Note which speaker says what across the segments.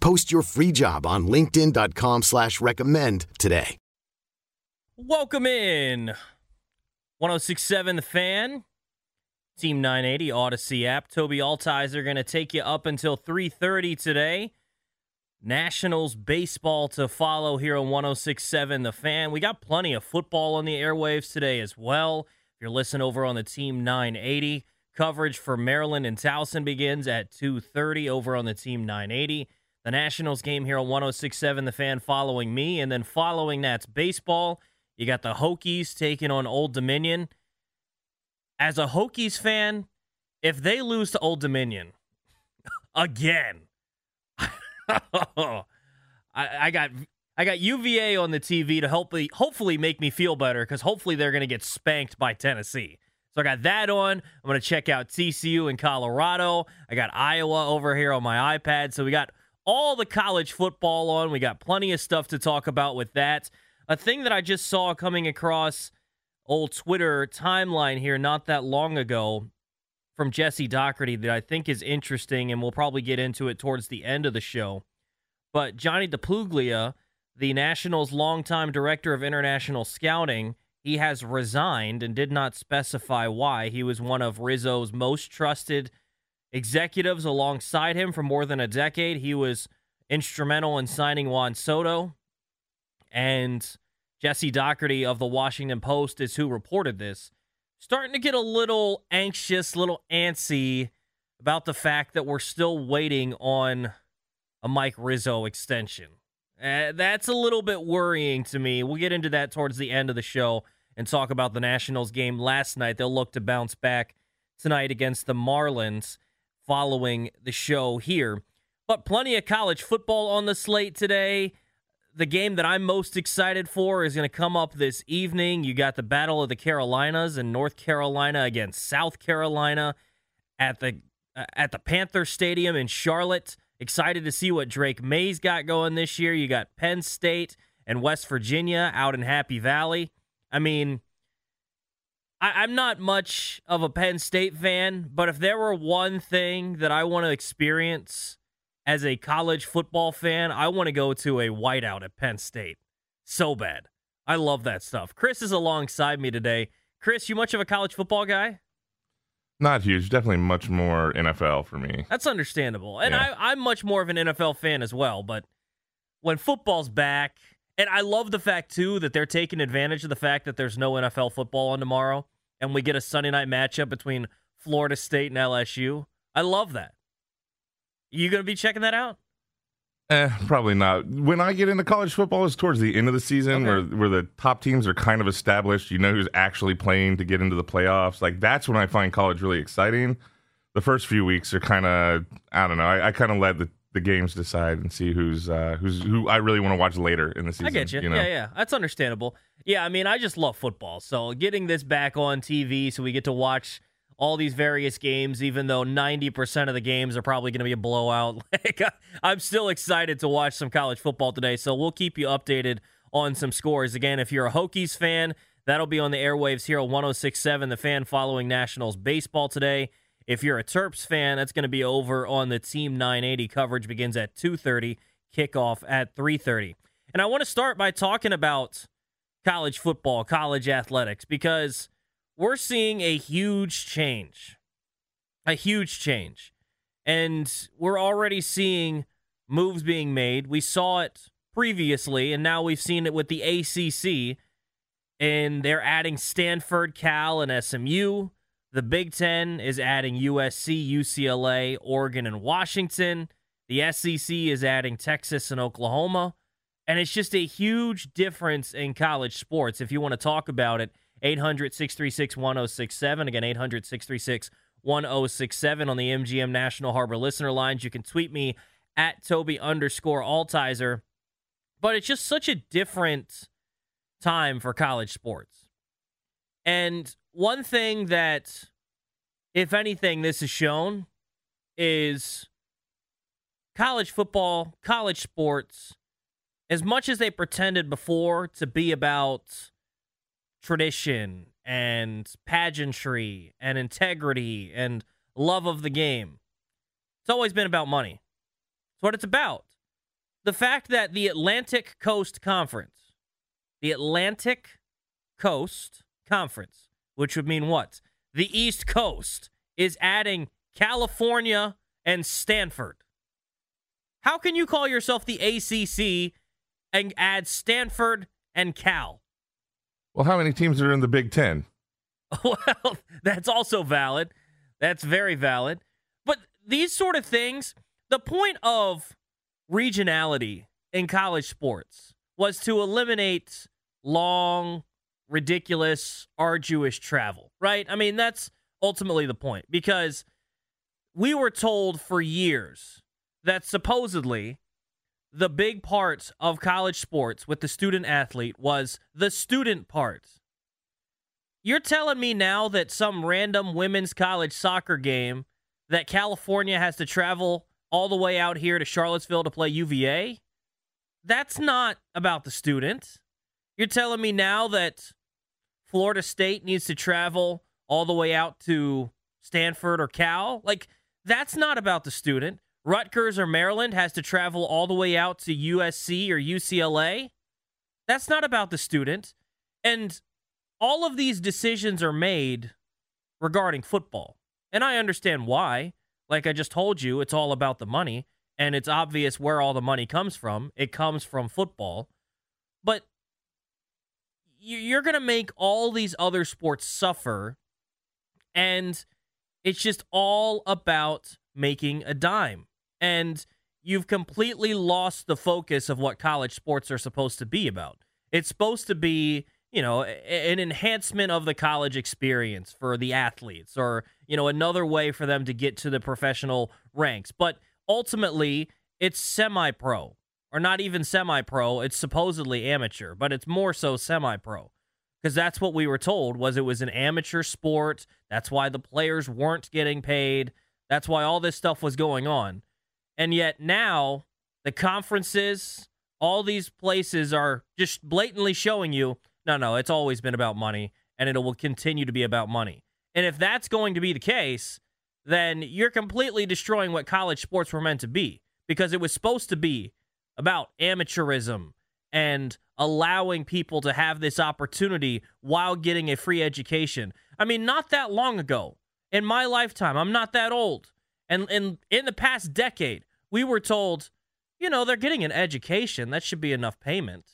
Speaker 1: Post your free job on linkedin.com slash recommend today.
Speaker 2: Welcome in. 1067 The Fan. Team 980 Audacy app. Tobi Altizer to take you up until 3.30 today. Nationals baseball to follow here on 1067 The Fan. We got plenty of football on the airwaves today as well. If you're listening over on the Team 980, coverage for Maryland and Towson begins at 2.30 over on the Team 980. The Nationals game here on 1067 The Fan following me. And then following that's baseball. You got the Hokies taking on Old Dominion as a Hokies fan, if they lose to Old Dominion again, I, I, got I got UVA on the TV to hopefully hopefully make me feel better because hopefully they're going to get spanked by Tennessee. So I got that on. I'm going to check out TCU in Colorado. I got Iowa over here on my iPad. So we got all the college football on. We got plenty of stuff to talk about with that. A thing that I just saw coming across old Twitter timeline here not that long ago from Jesse Dougherty that I think is interesting, and we'll probably get into it towards the end of the show. But Johnny DiPuglia, the Nationals' longtime director of international scouting, he has resigned and did not specify why. He was one of Rizzo's most trusted executives alongside him for more than a decade. He was instrumental in signing Juan Soto. And Jesse Dougherty of the Washington Post is who reported this. Starting to get a little anxious, little antsy about the fact that we're still waiting on a Mike Rizzo extension. Uh, that's a little bit worrying to me. We'll get into that towards the end of the show and talk about the Nationals game last night. They'll look to bounce back tonight against the Marlins following the show here. But plenty of college football on the slate today the game that I'm most excited for is going to come up this evening. You got the Battle of the Carolinas in North Carolina against South Carolina at the uh, at the Panther Stadium in Charlotte. Excited to see what Drake Maye's got going this year. You got Penn State and West Virginia out in Happy Valley. I mean, I, I'm not much of a Penn State fan, but if there were one thing that I want to experience as a college football fan, I want to go to a whiteout at Penn State. So bad. I love that stuff. Chris is alongside me today. Chris, you much of a college football guy?
Speaker 3: Not huge. Definitely much more NFL for me.
Speaker 2: That's understandable. And yeah. I, I'm much more of an NFL fan as well. But when football's back, and I love the fact, too, that they're taking advantage of the fact that there's no NFL football on tomorrow and we get a Sunday night matchup between Florida State and LSU. I love that. You going to be checking that out?
Speaker 3: Eh, probably not. When I get into college football, is towards the end of the season, okay. where where the top teams are kind of established. You know who's actually playing to get into the playoffs. Like that's when I find college really exciting. The first few weeks are kind of I don't know. I, I kind of let the, the games decide and see who's uh, who's who I really want to watch later in the season. I
Speaker 2: get you.
Speaker 3: you know?
Speaker 2: Yeah, yeah, that's understandable. Yeah, I mean, I just love football, so getting this back on TV so we get to watch all these various games, even though 90% of the games are probably going to be a blowout. like, I'm still excited to watch some college football today, so we'll keep you updated on some scores. Again, if you're a Hokies fan, that'll be on the airwaves here on 1067, the fan following Nationals baseball today. If you're a Terps fan, that's going to be over on the Team 980 coverage begins at 2:30, kickoff at 3:30. And I want to start by talking about college football, college athletics because we're seeing a huge change. A huge change. And we're already seeing moves being made. We saw it previously, and now we've seen it with the ACC. And they're adding Stanford, Cal, and SMU. The Big Ten is adding USC, UCLA, Oregon, and Washington. The SEC is adding Texas and Oklahoma. And it's just a huge difference in college sports. If you want to talk about it, 800 636 1067. Again, 800 636 1067 on the MGM National Harbor listener lines. You can tweet me at Tobi underscore Altizer. But it's just such a different time for college sports. And one thing that, if anything, this has shown is college football, college sports, as much as they pretended before to be about tradition and pageantry and integrity and love of the game, it's always been about money. It's what it's about. The fact that the Atlantic Coast Conference, the Atlantic Coast Conference, which would mean what? The East Coast is adding California and Stanford. How can you call yourself the ACC and add Stanford and Cal?
Speaker 3: Well, how many teams are in the Big Ten?
Speaker 2: well, that's also valid. That's very valid. But these sort of things, the point of regionality in college sports was to eliminate long, ridiculous, arduous travel, right? I mean, that's ultimately the point because we were told for years that supposedly the big part of college sports with the student athlete was the student part. You're telling me now that some random women's college soccer game that California has to travel all the way out here to Charlottesville to play UVA? That's not about the student. You're telling me now that Florida State needs to travel all the way out to Stanford or Cal? Like, that's not about the student. Rutgers or Maryland has to travel all the way out to USC or UCLA. That's not about the student. And all of these decisions are made regarding football. And I understand why. Like I just told you, it's all about the money. And it's obvious where all the money comes from. It comes from football. But you're going to make all these other sports suffer. And it's just all about making a dime. And you've completely lost the focus of what college sports are supposed to be about. It's supposed to be, you know, an enhancement of the college experience for the athletes or, you know, another way for them to get to the professional ranks. But ultimately, it's semi pro or not even semi pro. It's supposedly amateur, but it's more so semi pro because that's what we were told was it was an amateur sport. That's why the players weren't getting paid. That's why all this stuff was going on. And yet now the conferences, all these places are just blatantly showing you no, no, it's always been about money and it will continue to be about money. And if that's going to be the case, then you're completely destroying what college sports were meant to be because it was supposed to be about amateurism and allowing people to have this opportunity while getting a free education. I mean, not that long ago in my lifetime, I'm not that old. And in, in the past decade, we were told, you know, they're getting an education. That should be enough payment.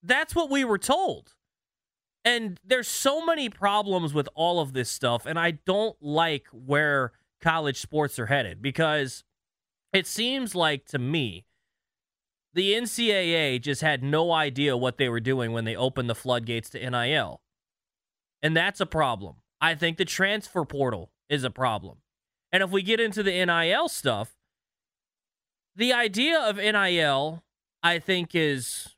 Speaker 2: That's what we were told. And there's so many problems with all of this stuff. And I don't like where college sports are headed because it seems like to me the NCAA just had no idea what they were doing when they opened the floodgates to NIL. And that's a problem. I think the transfer portal is a problem. And if we get into the NIL stuff, the idea of NIL, I think, is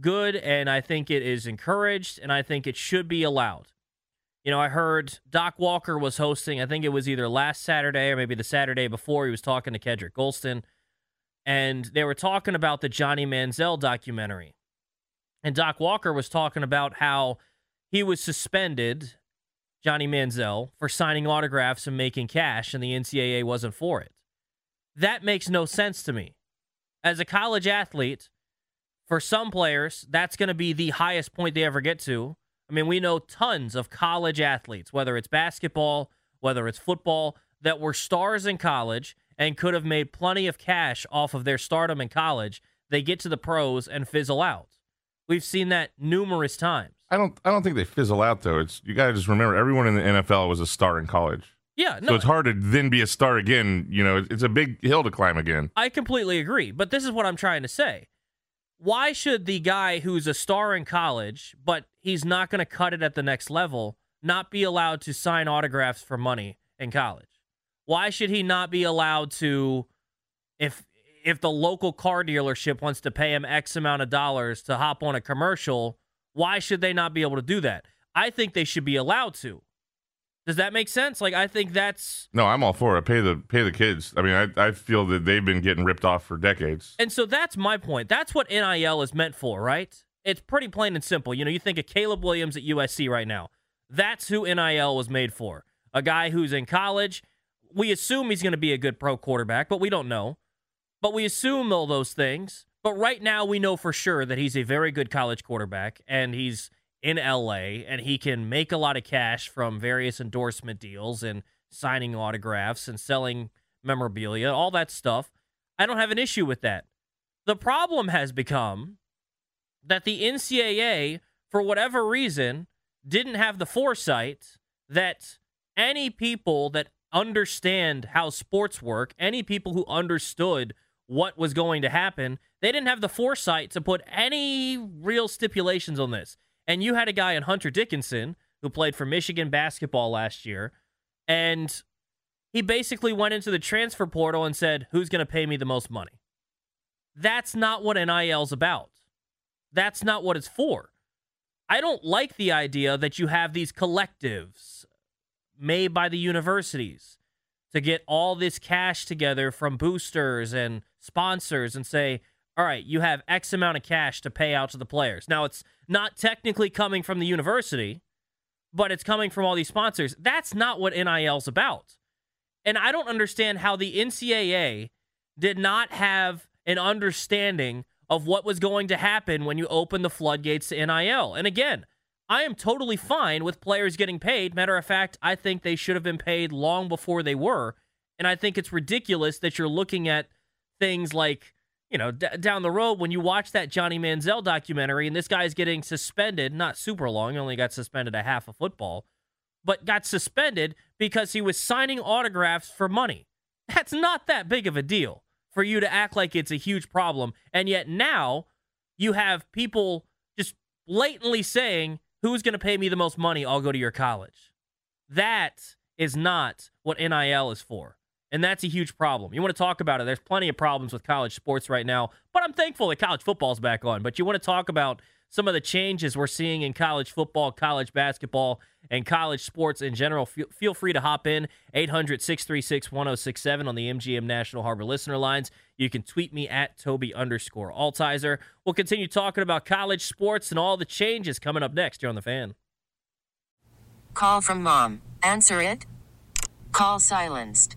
Speaker 2: good and I think it is encouraged and I think it should be allowed. You know, I heard Doc Walker was hosting, I think it was either last Saturday or maybe the Saturday before, he was talking to Kedrick Golston, and they were talking about the Johnny Manziel documentary. And Doc Walker was talking about how he was suspended, Johnny Manziel, for signing autographs and making cash, and the NCAA wasn't for it. That makes no sense to me. As a college athlete, for some players, that's going to be the highest point they ever get to. I mean, we know tons of college athletes, whether it's basketball, whether it's football, that were stars in college and could have made plenty of cash off of their stardom in college they get to the pros and fizzle out. We've seen that numerous times.
Speaker 3: I don't. I don't think they fizzle out though. It's you got to just remember everyone in the NFL was a star in college.
Speaker 2: Yeah, no,
Speaker 3: So it's hard to then be a star again. You know, it's a big hill to climb again.
Speaker 2: I completely agree. But this is what I'm trying to say. Why should the guy who's a star in college, but he's not going to cut it at the next level, not be allowed to sign autographs for money in college? Why should he not be allowed to, if if the local car dealership wants to pay him X amount of dollars to hop on a commercial, why should they not be able to do that? I think they should be allowed to. Does that make sense? Like I think that's
Speaker 3: No, I'm all for it. Pay the pay the kids. I mean, I I feel that they've been getting ripped off for decades.
Speaker 2: And so that's my point. That's what NIL is meant for, right? It's pretty plain and simple. You know, you think of Caleb Williams at USC right now. That's who NIL was made for. A guy who's in college. We assume he's going to be a good pro quarterback, but we don't know. But we assume all those things. But right now, we know for sure that he's a very good college quarterback and he's in LA and he can make a lot of cash from various endorsement deals and signing autographs and selling memorabilia, all that stuff. I don't have an issue with that. The problem has become that the NCAA, for whatever reason, didn't have the foresight that any people that understand how sports work, any people who understood what was going to happen, they didn't have the foresight to put any real stipulations on this. And you had a guy in Hunter Dickinson who played for Michigan basketball last year, and he basically went into the transfer portal and said, Who's going to pay me the most money? That's not what NIL's about. That's not what it's for. I don't like the idea that you have these collectives made by the universities to get all this cash together from boosters and sponsors and say, all right, you have X amount of cash to pay out to the players. Now, it's not technically coming from the university, but it's coming from all these sponsors. That's not what NIL's about. And I don't understand how the NCAA did not have an understanding of what was going to happen when you open the floodgates to NIL. And again, I am totally fine with players getting paid. Matter of fact, I think they should have been paid long before they were. And I think it's ridiculous that you're looking at things like, you know, d- down the road when you watch that Johnny Manziel documentary and this guy's getting suspended, not super long, he only got suspended a half a football, but got suspended because he was signing autographs for money. That's not that big of a deal for you to act like it's a huge problem. And yet now you have people just blatantly saying, who's going to pay me the most money? I'll go to your college. That is not what NIL is for. And that's a huge problem. You want to talk about it. There's plenty of problems with college sports right now, but I'm thankful that college football's back on. But you want to talk about some of the changes we're seeing in college football, college basketball, and college sports in general, feel free to hop in 800 636 1067 on the MGM National Harbor listener lines. You can tweet me at Tobi underscore Altizer. We'll continue talking about college sports and all the changes coming up next here on The Fan.
Speaker 4: Call from mom. Answer it. Call silenced.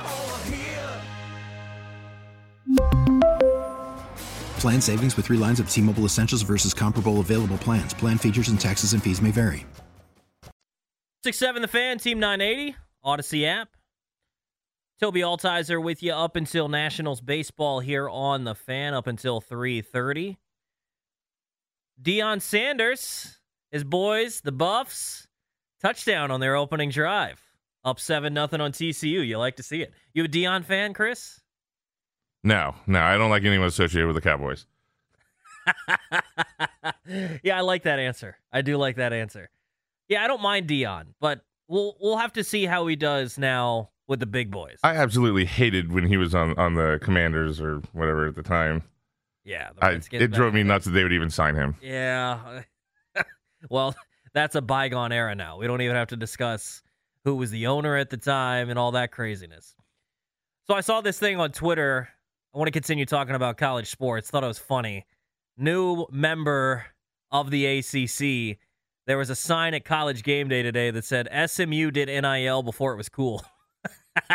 Speaker 5: Plan savings with 3 lines of T-Mobile Essentials versus comparable available plans. Plan features and taxes and fees may vary.
Speaker 2: Six seven the fan team 980 Audacy app. Tobi Altizer with you up until Nationals baseball here on the fan up until 3:30. Deion Sanders, his boys, the Buffs, touchdown on their opening drive. Up 7 nothing on TCU. You like to see it. You a Deion fan, Chris?
Speaker 3: No, no, I don't like anyone associated with the Cowboys.
Speaker 2: yeah, I like that answer. I do like that answer. Yeah, I don't mind Deion, but we'll we'll have to see how he does now with the big boys.
Speaker 3: I absolutely hated when he was on on the Commanders or whatever at the time.
Speaker 2: Yeah,
Speaker 3: I, it drove me nuts that they would even sign him.
Speaker 2: Yeah. well, that's a bygone era now. We don't even have to discuss who was the owner at the time and all that craziness. So I saw this thing on Twitter. I want to continue talking about college sports. Thought it was funny. New member of the ACC. There was a sign at college game day today that said SMU did NIL before it was cool.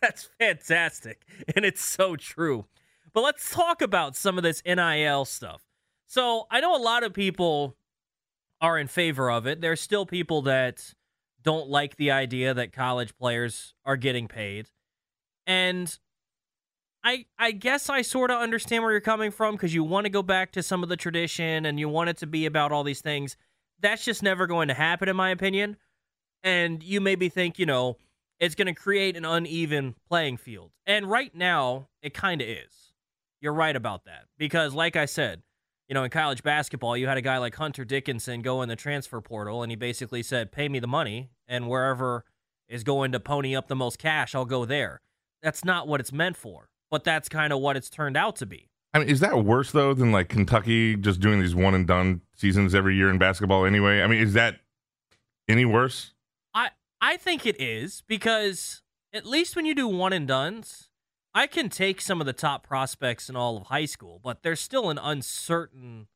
Speaker 2: That's fantastic. And it's so true. But let's talk about some of this NIL stuff. So I know a lot of people are in favor of it. There's still people that don't like the idea that college players are getting paid. And I I guess I sort of understand where you're coming from because you want to go back to some of the tradition and you want it to be about all these things. That's just never going to happen in my opinion. And you maybe think, you know, it's going to create an uneven playing field. And right now, it kind of is. You're right about that. Because, like I said, you know, in college basketball, you had a guy like Hunter Dickinson go in the transfer portal and he basically said, pay me the money, and wherever is going to pony up the most cash, I'll go there. That's not what it's meant for, but that's kind of what it's turned out to be.
Speaker 3: I mean, is that worse though than like Kentucky just doing these one and done seasons every year in basketball anyway? I mean, is that any worse?
Speaker 2: I I think it is because at least when you do one and duns, I can take some of the top prospects in all of high school, but there's still an uncertain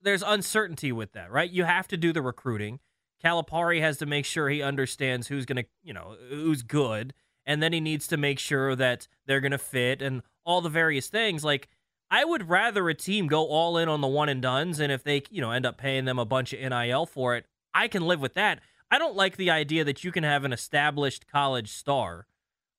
Speaker 2: there's uncertainty with that, right? You have to do the recruiting. Calipari has to make sure he understands who's going to, you know, who's good, and then he needs to make sure that they're going to fit and all the various things. Like I would rather a team go all in on the one and duns, and if they, you know, end up paying them a bunch of NIL for it, I can live with that. I don't like the idea that you can have an established college star.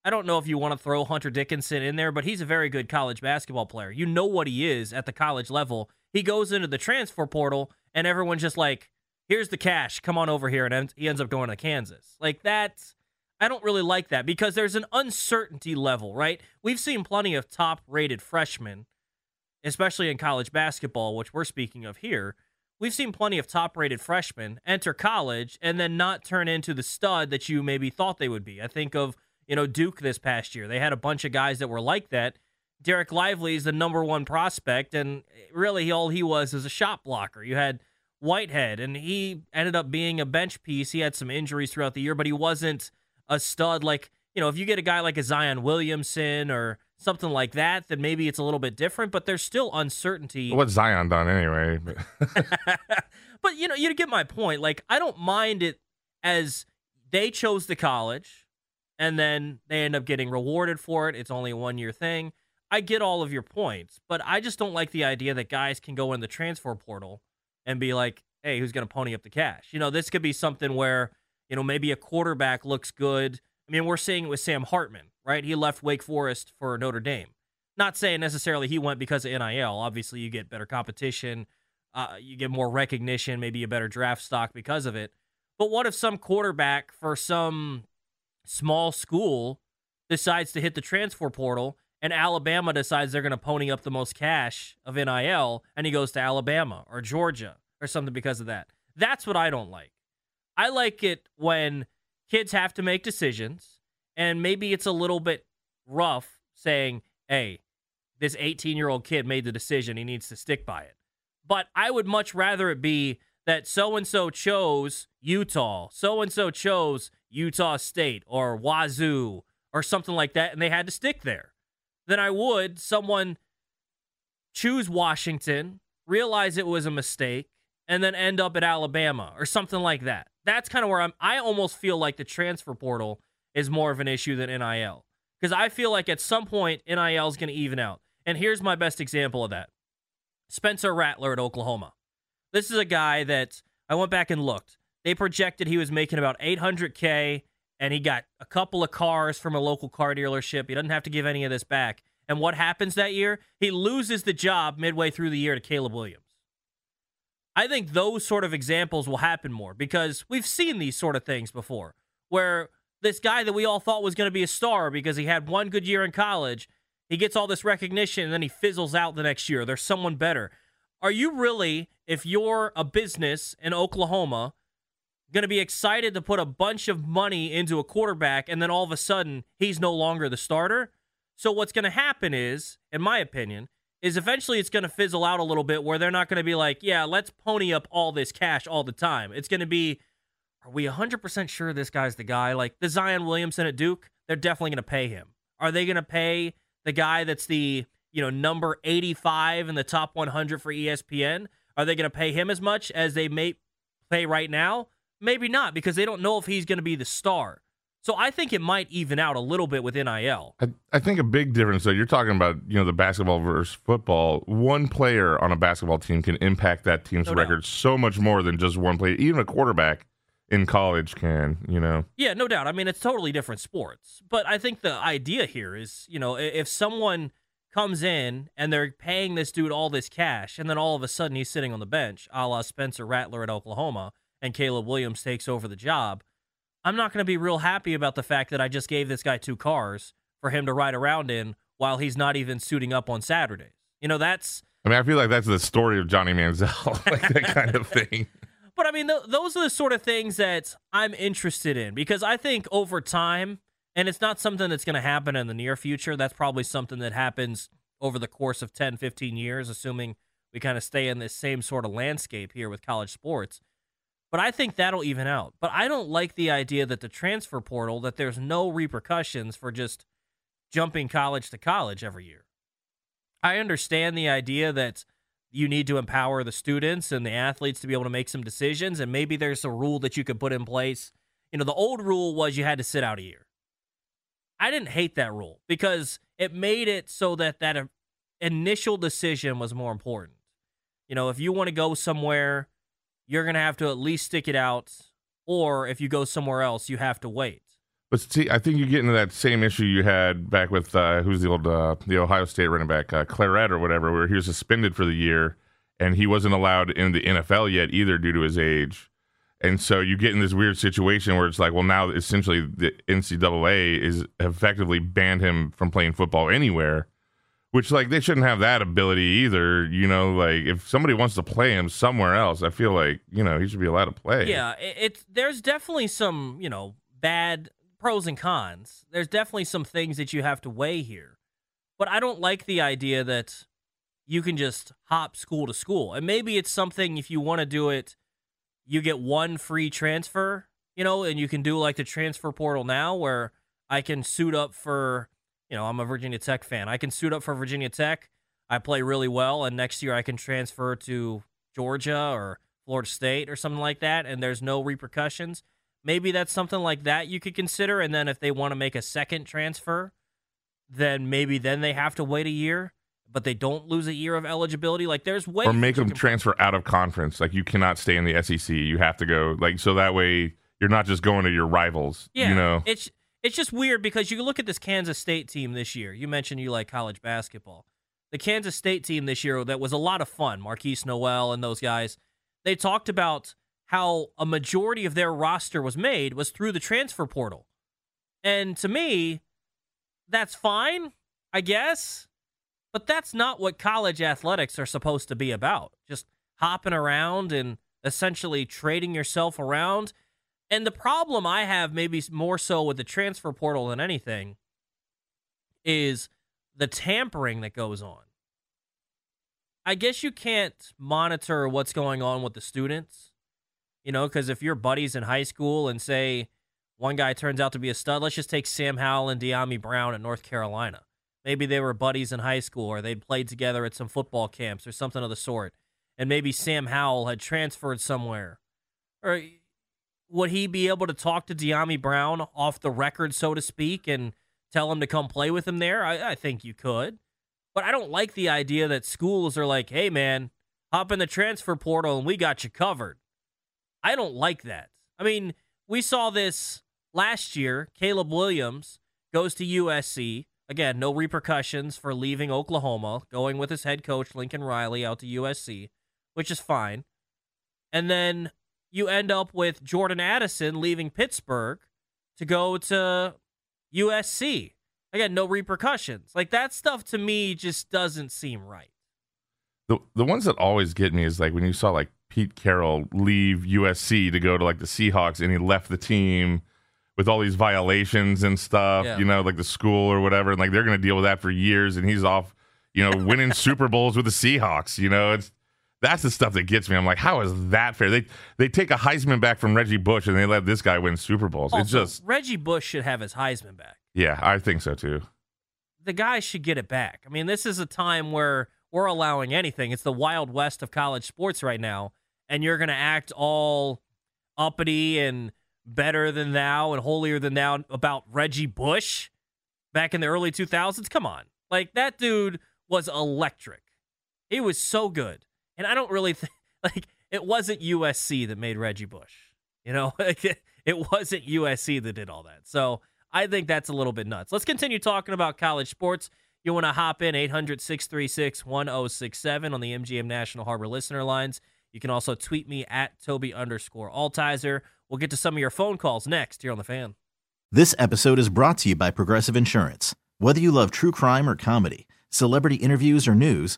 Speaker 2: I don't know if you want to throw Hunter Dickinson in there, but he's a very good college basketball player. You know what he is at the college level. He goes into the transfer portal, and everyone's just like, here's the cash, come on over here. And he ends up going to Kansas. Like that, I don't really like that because there's an uncertainty level, right? We've seen plenty of top rated freshmen, especially in college basketball, which we're speaking of here we've seen plenty of top rated freshmen enter college and then not turn into the stud that you maybe thought they would be. I think of, you know, Duke this past year. They had a bunch of guys that were like that. Dereck Lively is the number one prospect, and really all he was is a shot blocker. You had Whitehead, and he ended up being a bench piece. He had some injuries throughout the year, but he wasn't a stud like, you know, if you get a guy like a Zion Williamson or something like that, then maybe it's a little bit different, but there's still uncertainty.
Speaker 3: What's Zion done anyway?
Speaker 2: but you know, you get my point. Like, I don't mind it as they chose the college and then they end up getting rewarded for it. It's only a one year thing. I get all of your points, but I just don't like the idea that guys can go in the transfer portal and be like, hey, who's going to pony up the cash? You know, this could be something where, you know, maybe a quarterback looks good. I mean, we're seeing it with Sam Hartman right? He left Wake Forest for Notre Dame. Not saying necessarily he went because of NIL. Obviously, you get better competition, uh, you get more recognition, maybe a better draft stock because of it. But what if some quarterback for some small school decides to hit the transfer portal and Alabama decides they're going to pony up the most cash of NIL and he goes to Alabama or Georgia or something because of that? That's what I don't like. I like it when kids have to make decisions and maybe it's a little bit rough saying, hey, this 18 year old kid made the decision. He needs to stick by it. But I would much rather it be that so and so chose Utah, so and so chose Utah State or Wazoo or something like that, and they had to stick there, than I would someone choose Washington, realize it was a mistake, and then end up at Alabama or something like that. That's kind of where I'm. I almost feel like the transfer portal is more of an issue than NIL. Because I feel like at some point, NIL is going to even out. And here's my best example of that Spencer Rattler at Oklahoma. This is a guy that I went back and looked. They projected he was making about 800K and he got a couple of cars from a local car dealership. He doesn't have to give any of this back. And what happens that year? He loses the job midway through the year to Caleb Williams. I think those sort of examples will happen more because we've seen these sort of things before where this guy that we all thought was going to be a star because he had one good year in college, he gets all this recognition and then he fizzles out the next year. There's someone better. Are you really, if you're a business in Oklahoma, going to be excited to put a bunch of money into a quarterback and then all of a sudden he's no longer the starter? So what's going to happen is, in my opinion, is eventually it's going to fizzle out a little bit where they're not going to be like, yeah, let's pony up all this cash all the time. It's going to be, are we 100% sure this guy's the guy? Like the Zion Williamson at Duke, they're definitely going to pay him. Are they going to pay the guy that's the, you know, number 85 in the top 100 for ESPN? Are they going to pay him as much as they may pay right now? Maybe not because they don't know if he's going to be the star. So I think it might even out a little bit with NIL.
Speaker 3: I, I think a big difference though, you're talking about, you know, the basketball versus football. One player on a basketball team can impact that team's
Speaker 2: No
Speaker 3: record
Speaker 2: doubt.
Speaker 3: so much more than just one player. Even a quarterback in college can, you know.
Speaker 2: Yeah, no doubt. I mean, it's totally different sports. But I think the idea here is, you know, if someone comes in and they're paying this dude all this cash, and then all of a sudden he's sitting on the bench, a la Spencer Rattler at Oklahoma, and Caleb Williams takes over the job, I'm not going to be real happy about the fact that I just gave this guy two cars for him to ride around in while he's not even suiting up on Saturdays. You know, that's
Speaker 3: I mean, I feel like that's the story of Johnny Manziel, like that kind of thing.
Speaker 2: But I mean, th- those are the sort of things that I'm interested in because I think over time, and it's not something that's going to happen in the near future. That's probably something that happens over the course of 10, 15 years, assuming we kind of stay in this same sort of landscape here with college sports. But I think that'll even out. But I don't like the idea that the transfer portal, that there's no repercussions for just jumping college to college every year. I understand the idea that you need to empower the students and the athletes to be able to make some decisions. And maybe there's a rule that you could put in place. You know, the old rule was you had to sit out a year. I didn't hate that rule because it made it so that that uh, initial decision was more important. You know, if you want to go somewhere, you're going to have to at least stick it out. Or if you go somewhere else, you have to wait.
Speaker 3: But see, I think you get into that same issue you had back with uh, who's the old uh, the Ohio State running back uh, Clarett or whatever, where he was suspended for the year and he wasn't allowed in the NFL yet either due to his age. And so you get in this weird situation where it's like, well, now essentially the NCAA is effectively banned him from playing football anywhere, which like they shouldn't have that ability either. You know, like if somebody wants to play him somewhere else, I feel like you know he should be allowed to play.
Speaker 2: Yeah, it's there's definitely some you know bad pros and cons. There's definitely some things that you have to weigh here, but I don't like the idea that you can just hop school to school. And maybe it's something if you want to do it, you get one free transfer, you know, and you can do like the transfer portal now where I can suit up for, you know, I'm a Virginia Tech fan. I can suit up for Virginia Tech. I play really well, and next year I can transfer to Georgia or Florida State or something like that, and there's no repercussions. Maybe that's something like that you could consider. And then if they want to make a second transfer, then maybe then they have to wait a year, but they don't lose a year of eligibility. Like there's ways
Speaker 3: or make them
Speaker 2: can-
Speaker 3: transfer out of conference. Like you cannot stay in the SEC. You have to go like so that way you're not just going to your rivals.
Speaker 2: Yeah,
Speaker 3: you know.
Speaker 2: it's it's just weird because you look at this Kansas State team this year. You mentioned you like college basketball. The Kansas State team this year that was a lot of fun. Markquis Nowell and those guys. They talked about how a majority of their roster was made was through the transfer portal. And to me, that's fine, I guess. But that's not what college athletics are supposed to be about. Just hopping around and essentially trading yourself around. And the problem I have, maybe more so with the transfer portal than anything, is the tampering that goes on. I guess you can't monitor what's going on with the students, you know, because if you're buddies in high school and say one guy turns out to be a stud, let's just take Sam Howell and Dyami Brown at North Carolina. Maybe they were buddies in high school or they'd played together at some football camps or something of the sort. And maybe Sam Howell had transferred somewhere. Or would he be able to talk to Dyami Brown off the record, so to speak, and tell him to come play with him there? I, I think you could. But I don't like the idea that schools are like, hey, man, hop in the transfer portal and we got you covered. I don't like that. I mean, we saw this last year, Caleb Williams goes to USC. Again, no repercussions for leaving Oklahoma, going with his head coach, Lincoln Riley, out to USC, which is fine. And then you end up with Jordan Addison leaving Pittsburgh to go to USC. Again, no repercussions. Like that stuff to me just doesn't seem right.
Speaker 3: The the ones that always get me is like when you saw like Pete Carroll leave USC to go to like the Seahawks and he left the team with all these violations and stuff,
Speaker 2: Yeah.
Speaker 3: you know, like the school or whatever, and like they're gonna deal with that for years and he's off, you know, winning Super Bowls with the Seahawks, you know, it's that's the stuff that gets me. I'm like, how is that fair? They they take a Heisman back from Reggie Bush and they let this guy win Super Bowls. Oh,
Speaker 2: it's
Speaker 3: just
Speaker 2: Reggie Bush should have his Heisman back.
Speaker 3: yeah, I think so too.
Speaker 2: the guy should get it back. I mean, this is a time where we're allowing anything. It's the wild west of college sports right now, and you're going to act all uppity and better than thou and holier than thou about Reggie Bush back in the early 2000s. Come on. Like that dude was electric. He was so good. And I don't really think like it wasn't USC that made Reggie Bush. You know, it wasn't USC that did all that. So I think that's a little bit nuts. Let's continue talking about college sports. You want to hop in 800 636 1067 on the MGM National Harbor listener lines. You can also tweet me at Tobi underscore Altizer. We'll get to some of your phone calls next here on the fan.
Speaker 5: This episode is brought to you by Progressive Insurance. Whether you love true crime or comedy, celebrity interviews or news,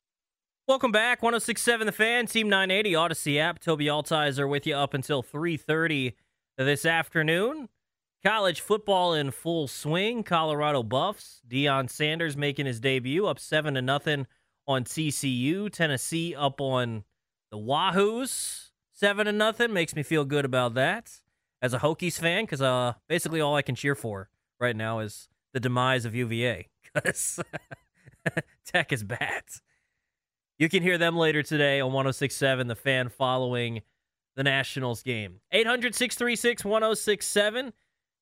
Speaker 2: Welcome back, 1067 The Fan, Team 980, Audacy app. Tobi Altizer with you up until 3.30 this afternoon. College football in full swing. Colorado Buffs. Deion Sanders making his debut, up 7 to nothing on TCU. Tennessee up on the Wahoos, 7 to nothing. Makes me feel good about that as a Hokies fan because uh, basically all I can cheer for right now is the demise of UVA because Tech is bad. You can hear them later today on 1067, the fan following the Nationals game. 800 636 1067.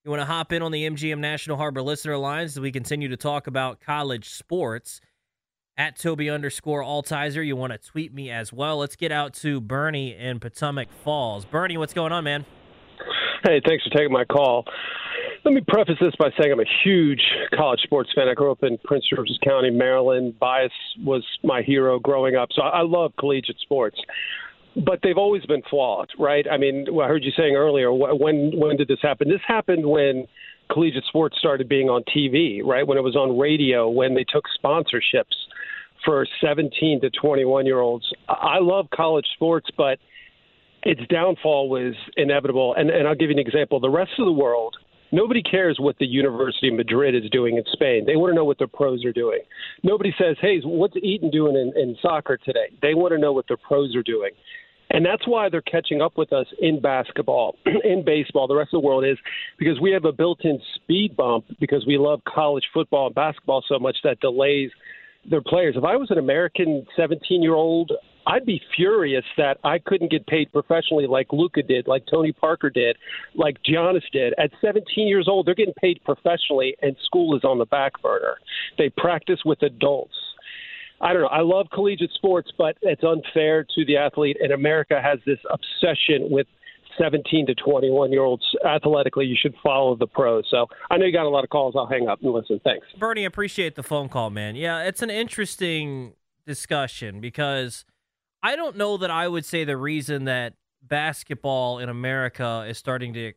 Speaker 2: You want to hop in on the MGM National Harbor listener lines as we continue to talk about college sports. At Tobi underscore Altizer. You want to tweet me as well. Let's get out to Bernie in Potomac Falls. Bernie, what's going on, man?
Speaker 6: Hey, thanks for taking my call. Let me preface this by saying I'm a huge college sports fan. I grew up in Prince George's County, Maryland. Bias was my hero growing up, so I love collegiate sports. But they've always been flawed, right? I mean, I heard you saying earlier, when when did this happen? This happened when collegiate sports started being on TV, right? When it was on radio, when they took sponsorships for 17 to 21 year olds. I love college sports, but its downfall was inevitable. And, and I'll give you an example. The rest of the world, nobody cares what the University of Madrid is doing in Spain. They want to know what their pros are doing. Nobody says, hey, what's Eaton doing in, in soccer today? They want to know what their pros are doing. And that's why they're catching up with us in basketball, in baseball. The rest of the world is because we have a built in speed bump because we love college football and basketball so much that delays their players. If I was an American 17 year old I'd be furious that I couldn't get paid professionally like Luka did, like Tony Parker did, like Giannis did. At 17 years old, they're getting paid professionally, and school is on the back burner. They practice with adults. I don't know. I love collegiate sports, but it's unfair to the athlete, and America has this obsession with 17 to 21 year olds athletically. You should follow the pros. So I know you got a lot of calls. I'll hang up and listen. Thanks,
Speaker 2: Bernie. Appreciate the phone call, man. Yeah, it's an interesting discussion because I don't know that I would say the reason that basketball in America is starting to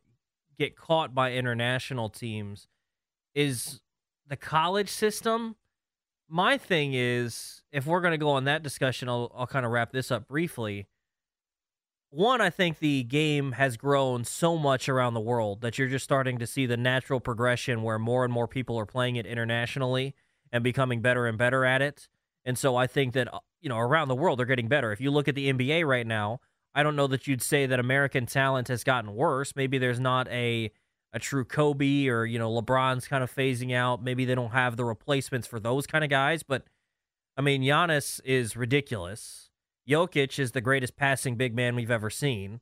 Speaker 2: get caught by international teams is the college system. My thing is, if we're going to go on that discussion, I'll, I'll kind of wrap this up briefly. One, I think the game has grown so much around the world that you're just starting to see the natural progression where more and more people are playing it internationally and becoming better and better at it. And so I think that you know, around the world, they're getting better. If you look at the NBA right now, I don't know that you'd say that American talent has gotten worse. Maybe there's not a a true Kobe or, you know, LeBron's kind of phasing out. Maybe they don't have the replacements for those kind of guys. But I mean, Giannis is ridiculous. Jokic is the greatest passing big man we've ever seen.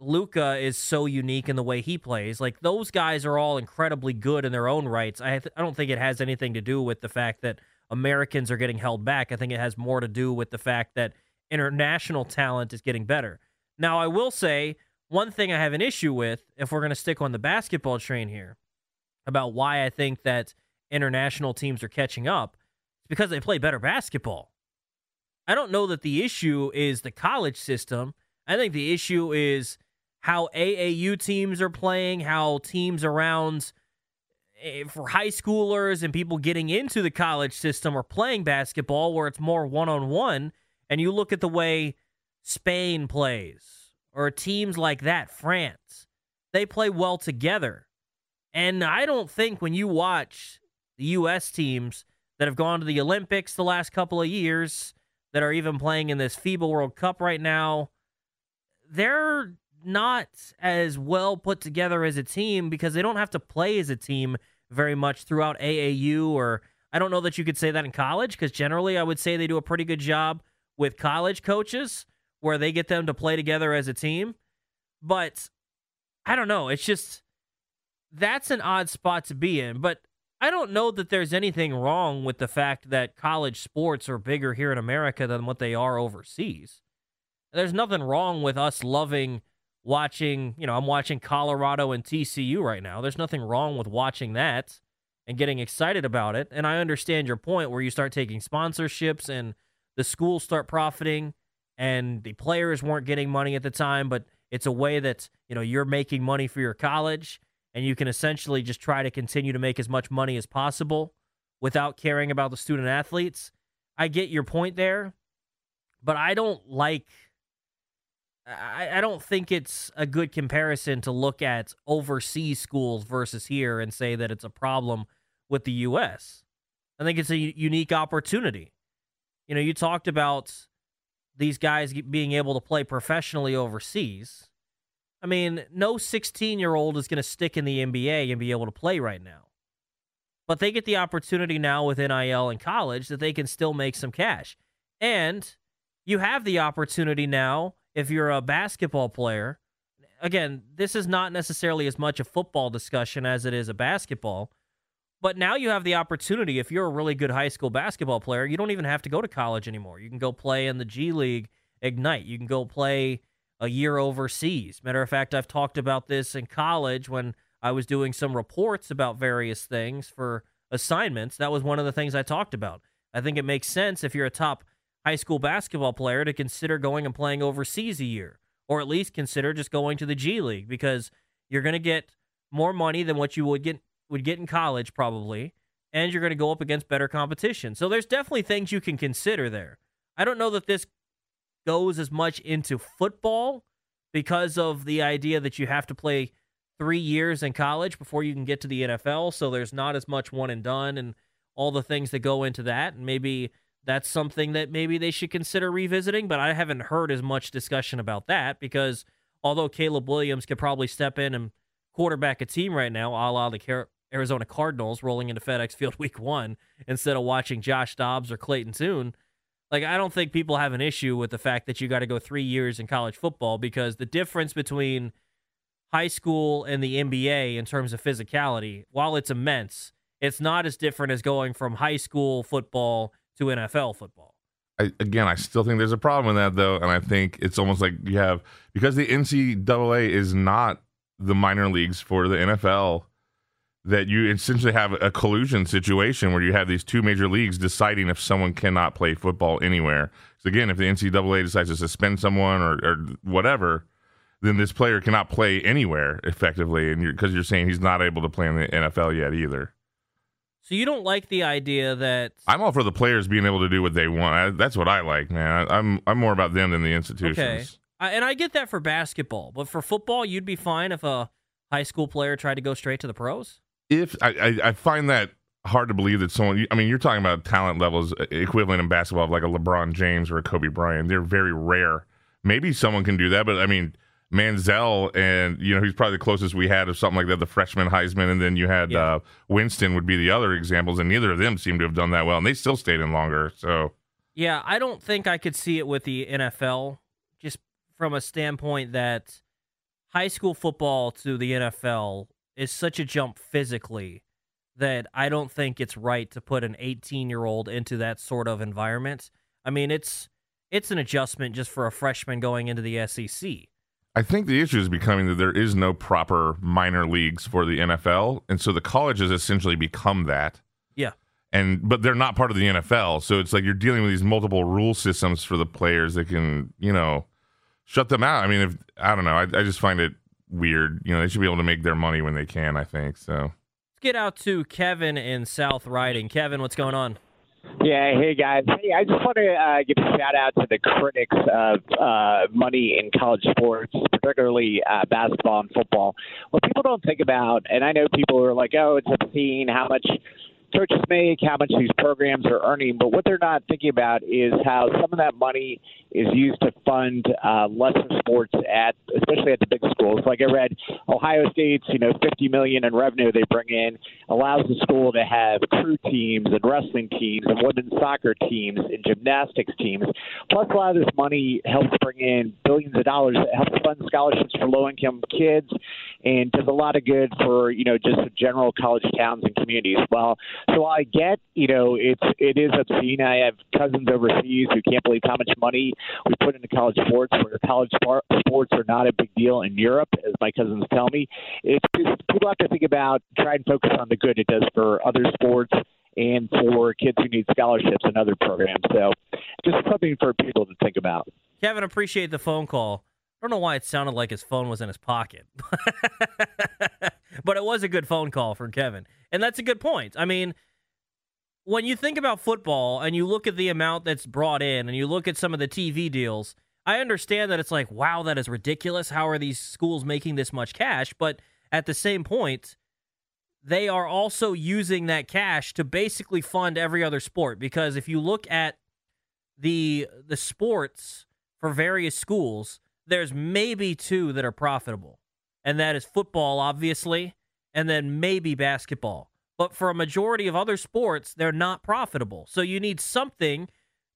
Speaker 2: Luka is so unique in the way he plays. Like those guys are all incredibly good in their own rights. I th- I don't think it has anything to do with the fact that Americans are getting held back. I think it has more to do with the fact that international talent is getting better. Now, I will say one thing I have an issue with, if we're going to stick on the basketball train here, about why I think that international teams are catching up, it's because they play better basketball. I don't know that the issue is the college system. I think the issue is how AAU teams are playing, how teams around Eh, for high schoolers and people getting into the college system or playing basketball where it's more one on one, and you look at the way Spain plays or teams like that, France, they play well together. And I don't think when you watch the U.S. teams that have gone to the Olympics the last couple of years, that are even playing in this FIBA World Cup right now, they're not as well put together as a team because they don't have to play as a team very much throughout AAU or I don't know that you could say that in college because generally I would say they do a pretty good job with college coaches where they get them to play together as a team. But I don't know. It's just that's an odd spot to be in. But I don't know that there's anything wrong with the fact that college sports are bigger here in America than what they are overseas. There's nothing wrong with us loving watching, you know, I'm watching Colorado and TCU right now. There's nothing wrong with watching that and getting excited about it. And I understand your point where you start taking sponsorships and the schools start profiting and the players weren't getting money at the time, but it's a way that, you know, you're making money for your college and you can essentially just try to continue to make as much money as possible without caring about the student athletes. I get your point there, but I don't like I, I don't think it's a good comparison to look at overseas schools versus here and say that it's a problem with the U.S. I think it's a unique opportunity. You know, you talked about these guys being able to play professionally overseas. I mean, no 16 year old is going to stick in the NBA and be able to play right now. But they get the opportunity now with NIL and college that they can still make some cash. And you have the opportunity now if you're a basketball player, again, this is not necessarily as much a football discussion as it is a basketball. But now you have the opportunity, if you're a really good high school basketball player, you don't even have to go to college anymore. You can go play in the G League Ignite. You can go play a year overseas. Matter of fact, I've talked about this in college when I was doing some reports about various things for assignments. That was one of the things I talked about. I think it makes sense if you're a top high school basketball player to consider going and playing overseas a year, or at least consider just going to the G League because you're going to get more money than what you would get would get in college probably, and you're going to go up against better competition. So there's definitely things you can consider there. I don't know that this goes as much into football because of the idea that you have to play 3 years in college before you can get to the NFL, so there's not as much one and done and all the things that go into that and maybe that's something that maybe they should consider revisiting. But I haven't heard as much discussion about that because although Caleb Williams could probably step in and quarterback a team right now, a la the Arizona Cardinals rolling into FedEx Field Week One instead of watching Josh Dobbs or Clayton Tune, Like, I don't think people have an issue with the fact that you got to go three years in college football because the difference between high school and the NBA in terms of physicality, while it's immense, it's not as different as going from high school football to NFL football.
Speaker 3: I, again, I still think there's a problem with that though, and I think it's almost like you have because the NCAA is not the minor leagues for the NFL. That you essentially have a collusion situation where you have these two major leagues deciding if someone cannot play football anywhere. So again, if the NCAA decides to suspend someone or, or whatever, then this player cannot play anywhere effectively, and because you're, you're saying he's not able to play in the NFL yet either.
Speaker 2: So you don't like the idea that
Speaker 3: I'm all for the players being able to do what they want. I, that's what I like, man. I, am I'm more about them than the institutions.
Speaker 2: Okay, I, and I get that for basketball, but for football, you'd be fine if a high school player tried to go straight to the pros.
Speaker 3: If I, I, I find that hard to believe that someone. I mean, you're talking about talent levels equivalent in basketball of like a LeBron James or a Kobe Bryant. They're very rare. Maybe someone can do that, but I mean Manziel, and you know he's probably the closest we had of something like that. The freshman Heisman, and then you had yeah. uh, Winston would be the other examples, and neither of them seem to have done that well, and they still stayed in longer. So
Speaker 2: yeah, I don't think I could see it with the NFL, just from a standpoint that high school football to the NFL is such a jump physically that I don't think it's right to put an 18 year old into that sort of environment. I mean, it's it's an adjustment just for a freshman going into the SEC.
Speaker 3: I think the issue is becoming that there is no proper minor leagues for the NFL, and so the colleges essentially become that.
Speaker 2: Yeah.
Speaker 3: And but they're not part of the NFL, so it's like you're dealing with these multiple rule systems for the players that can, you know, shut them out. I mean, if I don't know, I, I just find it weird. You know, they should be able to make their money when they can. I think so.
Speaker 2: Let's get out to Kevin in South Riding. Kevin, what's going on?
Speaker 7: Yeah, hey guys. Hey, I just want to uh, give a shout out to the critics of uh, money in college sports, particularly uh, basketball and football. What people don't think about, and I know people are like, "Oh, it's obscene how much coaches make, how much these programs are earning, but what they're not thinking about is how some of that money is used to fund uh, lesser sports at, especially at the big schools. Like I read, Ohio State's you know 50 million in revenue they bring in allows the school to have crew teams and wrestling teams and women's soccer teams and gymnastics teams. Plus, a lot of this money helps bring in billions of dollars that helps fund scholarships for low-income kids and does a lot of good for you know just general college towns and communities. Well, so I get you know it's it is obscene. I have cousins overseas who can't believe how much money we put into college sports, where college sports are not a big deal in Europe, as my cousins tell me. It's just, people have to think about try and focus on the good it does for other sports and for kids who need scholarships and other programs. So, just something for people to think about.
Speaker 2: Kevin, appreciate the phone call. I don't know why it sounded like his phone was in his pocket, but it was a good phone call from Kevin. And that's a good point. I mean, when you think about football and you look at the amount that's brought in and you look at some of the TV deals, I understand that it's like, wow, that is ridiculous. How are these schools making this much cash? But at the same point, they are also using that cash to basically fund every other sport because if you look at the the sports for various schools, there's maybe two that are profitable, and that is football, obviously, and then maybe basketball. But for a majority of other sports, they're not profitable. So you need something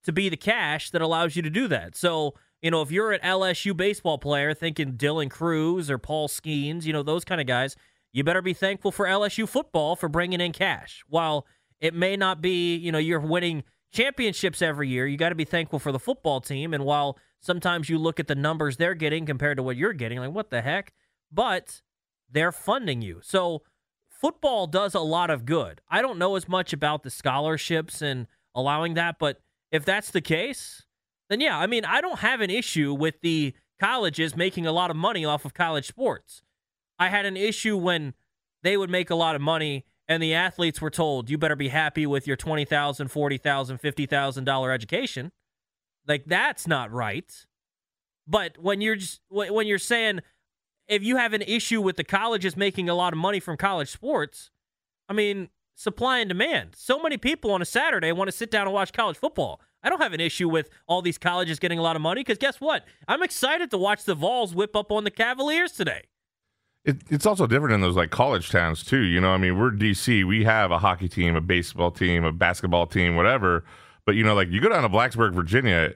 Speaker 2: to be the cash that allows you to do that. So, you know, if you're an LSU baseball player thinking Dylan Crews or Paul Skenes, you know, those kind of guys, you better be thankful for LSU football for bringing in cash. While it may not be, you know, you're winning championships every year, you got to be thankful for the football team. And while Sometimes you look at the numbers they're getting compared to what you're getting, like, what the heck? But they're funding you. So football does a lot of good. I don't know as much about the scholarships and allowing that, but if that's the case, then yeah, I mean, I don't have an issue with the colleges making a lot of money off of college sports. I had an issue when they would make a lot of money and the athletes were told, you better be happy with your $20,000, $40,000, $50,000 education. Like that's not right. But when you're just when you're saying if you have an issue with the colleges making a lot of money from college sports, I mean, supply and demand. So many people on a Saturday want to sit down and watch college football. I don't have an issue with all these colleges getting a lot of money because guess what? I'm excited to watch the Vols whip up on the Cavaliers today.
Speaker 3: It, it's also different in those like college towns too. You know, I mean, we're DC. We have a hockey team, a baseball team, a basketball team, whatever But you know, like you go down to Blacksburg, Virginia,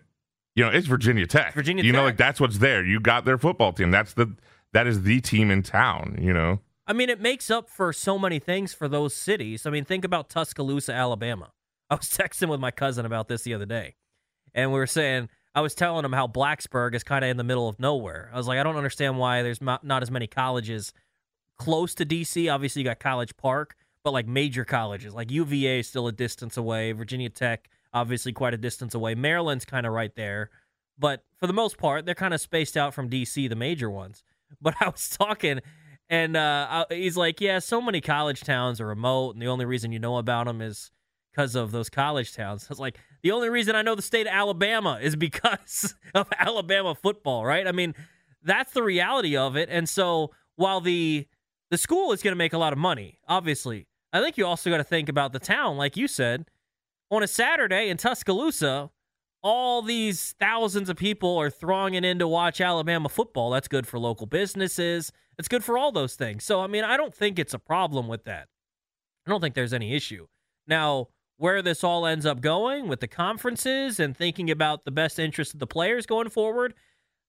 Speaker 3: you know, it's Virginia Tech.
Speaker 2: Virginia
Speaker 3: you know, like that's what's there. You got their football team. That's the that is the team in town. You know.
Speaker 2: I mean, it makes up for so many things for those cities. I mean, think about Tuscaloosa, Alabama. I was texting with my cousin about this the other day, and we were saying I was telling him how Blacksburg is kind of in the middle of nowhere. I was like, I don't understand why there's not, not as many colleges close to DC. Obviously, you got College Park, but like major colleges, like UVA is still a distance away. Virginia Tech, obviously, quite a distance away. Maryland's kind of right there, but for the most part, they're kind of spaced out from DC, the major ones. But I was talking, and uh, I- he's like, "Yeah, so many college towns are remote, and the only reason you know about them is because of those college towns." I was like, "The only reason I know the state of Alabama is because of Alabama football, right? I mean, that's the reality of it." And so, while the the school is going to make a lot of money, obviously, I think you also got to think about the town, like you said, on a Saturday in Tuscaloosa. All these thousands of people are thronging in to watch Alabama football. That's good for local businesses. It's good for all those things. So, I mean, I don't think it's a problem with that. I don't think there's any issue. Now, where this all ends up going with the conferences and thinking about the best interest of the players going forward,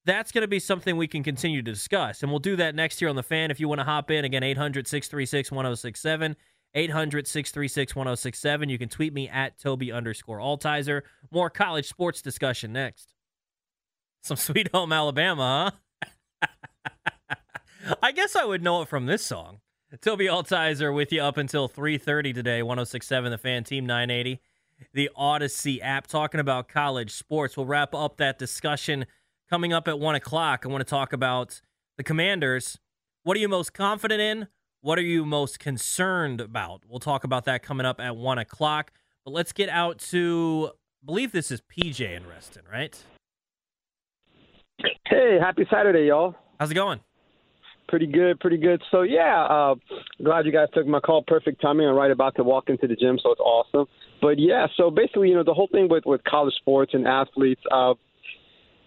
Speaker 2: that's going to be something we can continue to discuss. And we'll do that next year on the fan. If you want to hop in, again, 800 636 1067. 800 636 1067. You can tweet me at Tobi underscore Altizer. More college sports discussion next. Some Sweet Home Alabama, huh? I guess I would know it from this song. Tobi Altizer with you up until 3.30 today, 1067 The Fan, Team 980. The Audacy app talking about college sports. We'll wrap up that discussion coming up at 1 o'clock. I want to talk about the Commanders. What are you most confident in? What are you most concerned about? We'll talk about that coming up at 1 o'clock. But let's get out to, I believe this is PJ in Reston, right?
Speaker 8: Hey, happy Saturday, y'all.
Speaker 2: How's it going?
Speaker 8: Pretty good, pretty good. So yeah, uh, glad you guys took my call. Perfect timing. I'm right about to walk into the gym, so it's awesome. But yeah, so basically, you know, the whole thing with with college sports and athletes, uh,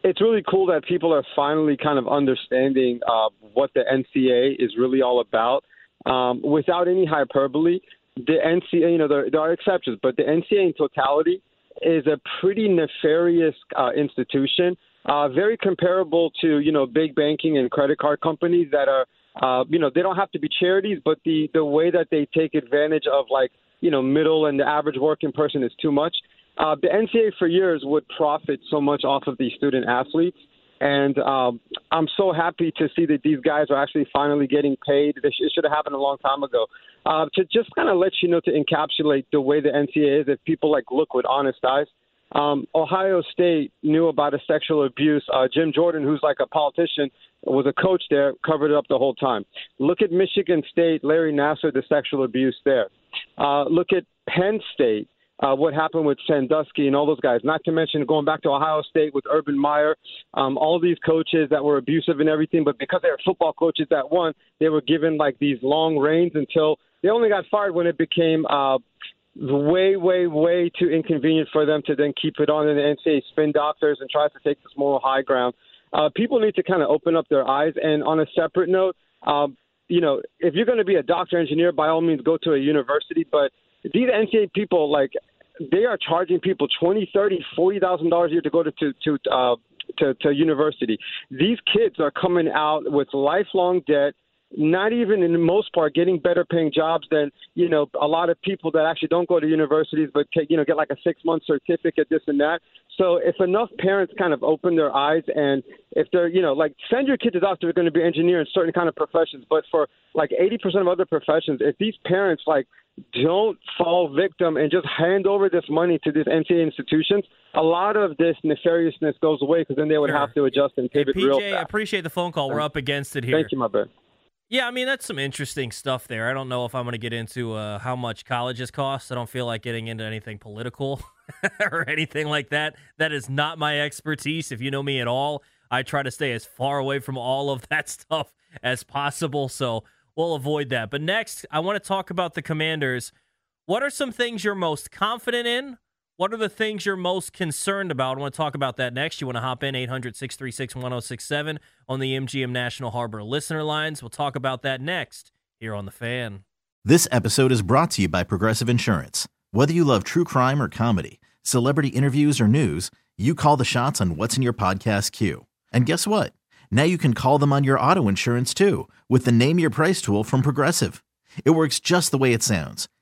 Speaker 8: it's really cool that people are finally kind of understanding uh, what the NCAA is really all about. Um, without any hyperbole, the NCAA, you know, there, there are exceptions, but the NCAA in totality is a pretty nefarious uh, institution uh, very comparable to you know big banking and credit card companies that are uh, you know they don't have to be charities, but the the way that they take advantage of like you know middle and the average working person is too much. Uh, the NCAA for years would profit so much off of these student athletes, and um, I'm so happy to see that these guys are actually finally getting paid. This it should have happened a long time ago. Uh, to just kind of let you know to encapsulate the way the NCAA is, if people like look with honest eyes. Um, Ohio State knew about a sexual abuse. Uh, Jim Jordan, who's like a politician, was a coach there, covered it up the whole time. Look at Michigan State, Larry Nassar, the sexual abuse there. Uh, look at Penn State, uh, what happened with Sandusky and all those guys. Not to mention going back to Ohio State with Urban Meyer, um, all these coaches that were abusive and everything, but because they were football coaches that won, they were given like these long reigns until they only got fired when it became. Uh, way, way, way too inconvenient for them to then keep it on in the NCAA spin doctors and try to take this moral high ground. Uh, people need to kind of open up their eyes. And on a separate note, um, you know, if you're going to be a doctor engineer, by all means, go to a university. But these NCAA people, like, they are charging people twenty, thirty, forty thousand dollars a year to go to to to, uh, to to university. These kids are coming out with lifelong debt not even in the most part getting better paying jobs than you know a lot of people that actually don't go to universities but take, you know get like a six month certificate this and that so if enough parents kind of open their eyes and if they're you know like send your kid to doctor they're going to be engineer in certain kind of professions but for like 80% of other professions if these parents like don't fall victim and just hand over this money to these NCAA institutions, a lot of this nefariousness goes away because then they would
Speaker 2: Sure.
Speaker 8: have to adjust and pivot real
Speaker 2: PJ, I
Speaker 8: fast.
Speaker 2: appreciate the phone call. We're up against it here.
Speaker 8: Thank you, my bad.
Speaker 2: Yeah, I mean that's some interesting stuff there. I don't know if I'm going to get into uh, how much colleges cost. I don't feel like getting into anything political or anything like that. That is not my expertise. If you know me at all, I try to stay as far away from all of that stuff as possible. So we'll avoid that. But next, I want to talk about the Commanders. What are some things you're most confident in? What are the things you're most concerned about? I want to talk about that next. You want to hop in 800 636 1067 on the MGM National Harbor listener lines. We'll talk about that next here on The Fan.
Speaker 5: This episode is brought to you by Progressive Insurance. Whether you love true crime or comedy, celebrity interviews, or news, you call the shots on what's in your podcast queue. And guess what? Now you can call them on your auto insurance too with the Name Your Price tool from Progressive. It works just the way it sounds.